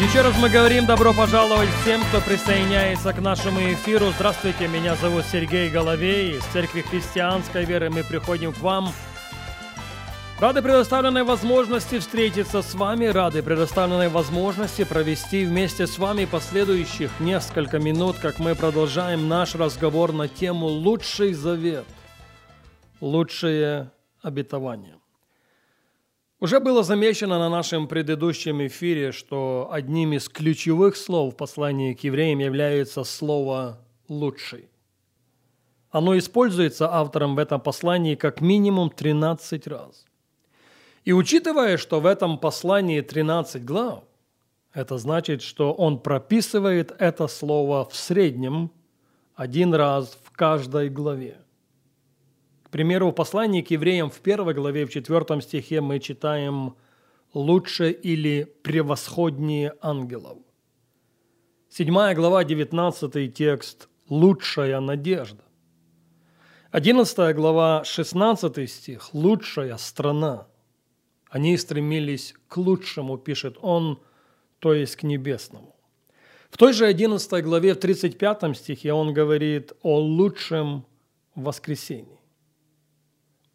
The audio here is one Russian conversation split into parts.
Еще раз мы говорим добро пожаловать всем, кто присоединяется к нашему эфиру. Здравствуйте, меня зовут Сергей Головей. Из Церкви Христианской Веры мы приходим к вам. Рады предоставленной возможности встретиться с вами, рады предоставленной возможности провести вместе с вами последующих несколько минут, как мы продолжаем наш разговор на тему «Лучший завет», «Лучшее обетование». Уже было замечено на нашем предыдущем эфире, что одним из ключевых слов в послании к евреям является слово «лучший». Оно используется автором в этом послании как минимум 13 раз. И учитывая, что в этом послании 13 глав, это значит, что он прописывает это слово в среднем один раз в каждой главе – к примеру, в послании к евреям в первой главе, в четвертом стихе мы читаем «лучше или превосходнее ангелов». Седьмая глава, девятнадцатый текст «Лучшая надежда». Одиннадцатая глава, шестнадцатый стих «Лучшая страна». Они стремились к лучшему, пишет он, то есть к небесному. В той же 11 главе, в 35 стихе он говорит о лучшем воскресении.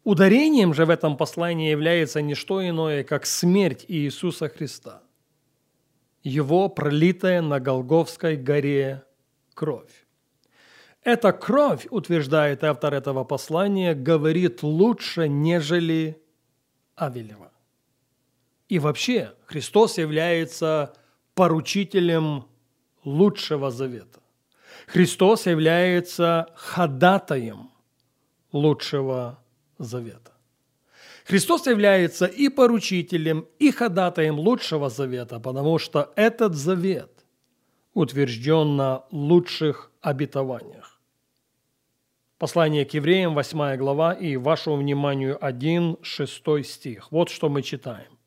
Ударением же в этом послании является не что иное, как смерть Иисуса Христа. Его пролитая на Голговской горе кровь. Эта кровь, утверждает автор этого послания, говорит лучше, нежели Авелева. И вообще Христос является поручителем лучшего завета. Христос является ходатаем лучшего Завета. Христос является и поручителем, и ходатаем лучшего завета, потому что этот завет утвержден на лучших обетованиях. Послание к евреям, 8 глава, и вашему вниманию 1, 6 стих. Вот что мы читаем.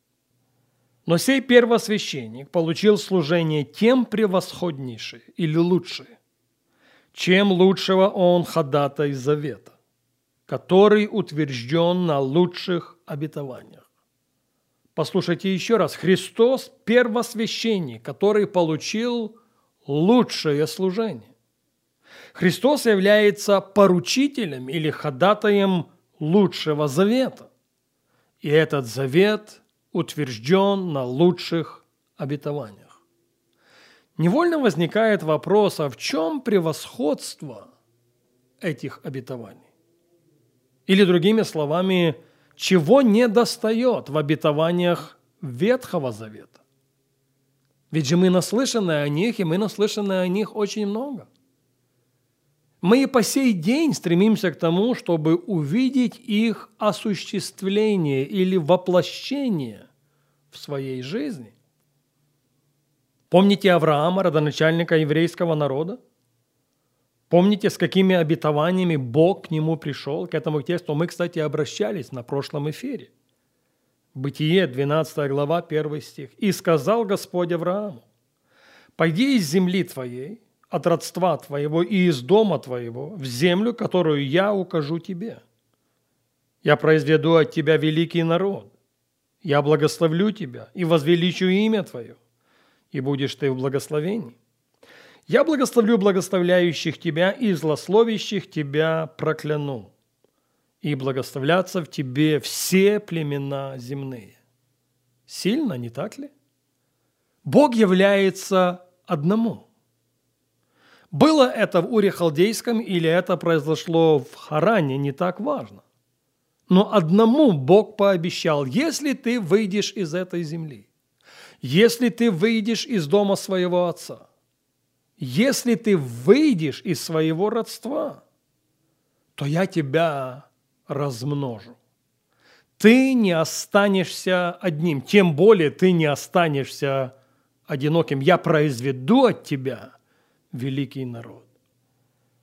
«Но сей первосвященник получил служение тем превосходнейшее или лучшее, чем лучшего он ходатай завета который утвержден на лучших обетованиях. Послушайте еще раз. Христос – первосвященник, который получил лучшее служение. Христос является поручителем или ходатаем лучшего завета. И этот завет утвержден на лучших обетованиях. Невольно возникает вопрос, а в чем превосходство этих обетований? Или другими словами, чего не достает в обетованиях Ветхого Завета. Ведь же мы наслышаны о них, и мы наслышаны о них очень много. Мы и по сей день стремимся к тому, чтобы увидеть их осуществление или воплощение в своей жизни. Помните Авраама, родоначальника еврейского народа? Помните, с какими обетованиями Бог к нему пришел, к этому тексту? Мы, кстати, обращались на прошлом эфире. Бытие, 12 глава, 1 стих. «И сказал Господь Аврааму, пойди из земли твоей, от родства твоего и из дома твоего, в землю, которую я укажу тебе. Я произведу от тебя великий народ. Я благословлю тебя и возвеличу имя твое, и будешь ты в благословении. Я благословлю благословляющих тебя и злословящих тебя прокляну. И благословлятся в тебе все племена земные. Сильно, не так ли? Бог является одному. Было это в Уре Халдейском или это произошло в Харане, не так важно. Но одному Бог пообещал, если ты выйдешь из этой земли, если ты выйдешь из дома своего отца, если ты выйдешь из своего родства, то я тебя размножу. Ты не останешься одним, тем более ты не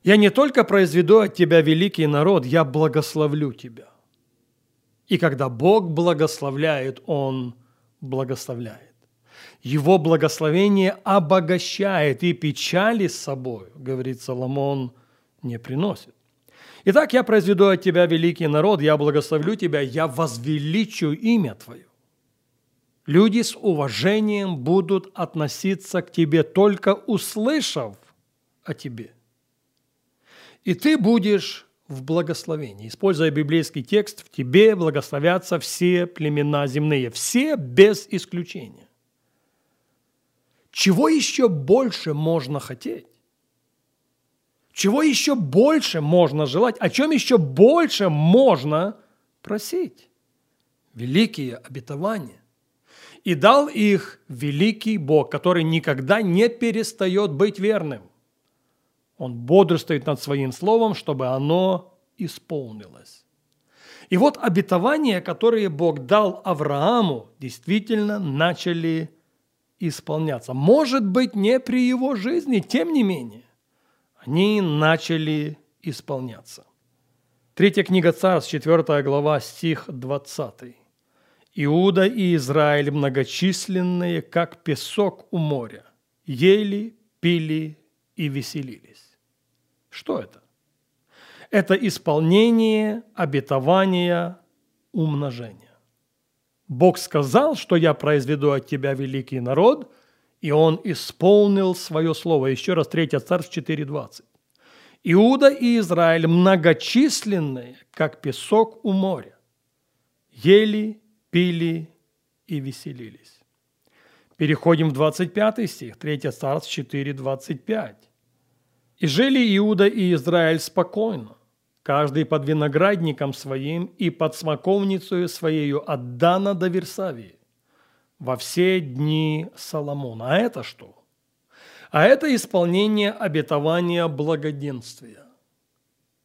Я не только произведу от тебя великий народ, я благословлю тебя. И когда Бог благословляет, Он благословляет. Его благословение обогащает и печали с собой, говорит Соломон, не приносит. Итак, я произведу от тебя великий народ, я благословлю тебя, я возвеличу имя твое. Люди с уважением будут относиться к тебе, только услышав о тебе. И ты будешь в благословении. Используя библейский текст, в тебе благословятся все племена земные, все без исключения. Чего еще больше можно хотеть? Чего еще больше можно желать? О чем еще больше можно просить? Великие обетования. И дал их великий Бог, который никогда не перестает быть верным. Он бодрствует над своим словом, чтобы оно исполнилось. И вот обетования, которые Бог дал Аврааму, действительно начали исполняться. Может быть, не при его жизни, тем не менее, они начали исполняться. Третья книга Царств, 4 глава, стих 20. «Иуда и Израиль многочисленные, как песок у моря, ели, пили и веселились». Что это? Это исполнение обетования умножения. Бог сказал, что я произведу от тебя великий народ, и он исполнил свое слово. Еще раз, 3 Царств 4.20. Иуда и Израиль многочисленные, как песок у моря, ели, пили и веселились. Переходим в 25 стих, 3 Царств 4.25. И жили Иуда и Израиль спокойно, каждый под виноградником своим и под смоковницей своею от Дана до Версавии, во все дни Соломона. А это что? А это исполнение обетования благоденствия.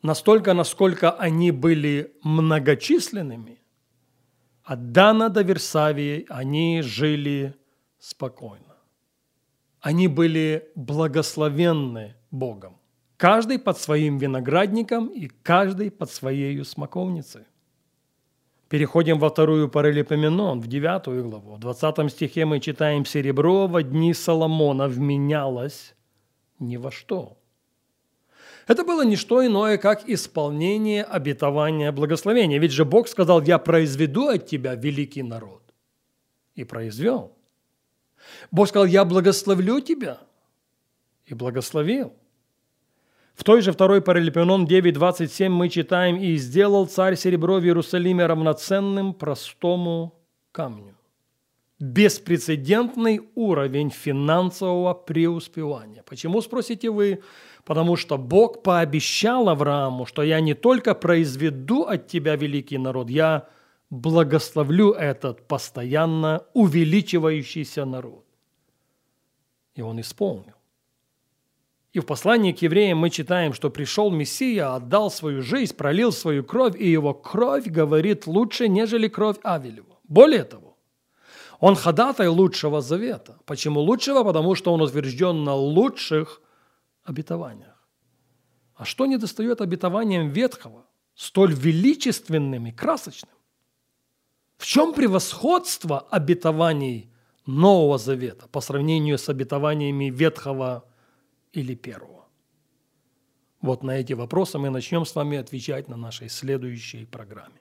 Настолько, насколько они были многочисленными, от Дана до Версавии они жили спокойно. Они были благословенны Богом. Каждый под своим виноградником и каждый под своей смоковницей. Переходим во вторую Паралипоменон, в девятую главу. В двадцатом стихе мы читаем «Серебро во дни Соломона вменялось ни во что». Это было не что иное, как исполнение обетования благословения. Ведь же Бог сказал, я произведу от тебя великий народ. И произвел. Бог сказал, я благословлю тебя. И благословил. В той же второй Паралипион 9.27 мы читаем «И сделал царь серебро в Иерусалиме равноценным простому камню». Беспрецедентный уровень финансового преуспевания. Почему, спросите вы? Потому что Бог пообещал Аврааму, что я не только произведу от тебя великий народ, я благословлю этот постоянно увеличивающийся народ. И он исполнил. И в послании к евреям мы читаем, что пришел Мессия, отдал свою жизнь, пролил свою кровь, и его кровь говорит лучше, нежели кровь Авелева. Более того, он ходатай лучшего завета. Почему лучшего? Потому что он утвержден на лучших обетованиях. А что не достает обетованиям ветхого, столь величественным и красочным? В чем превосходство обетований Нового Завета по сравнению с обетованиями Ветхого или первого? Вот на эти вопросы мы начнем с вами отвечать на нашей следующей программе.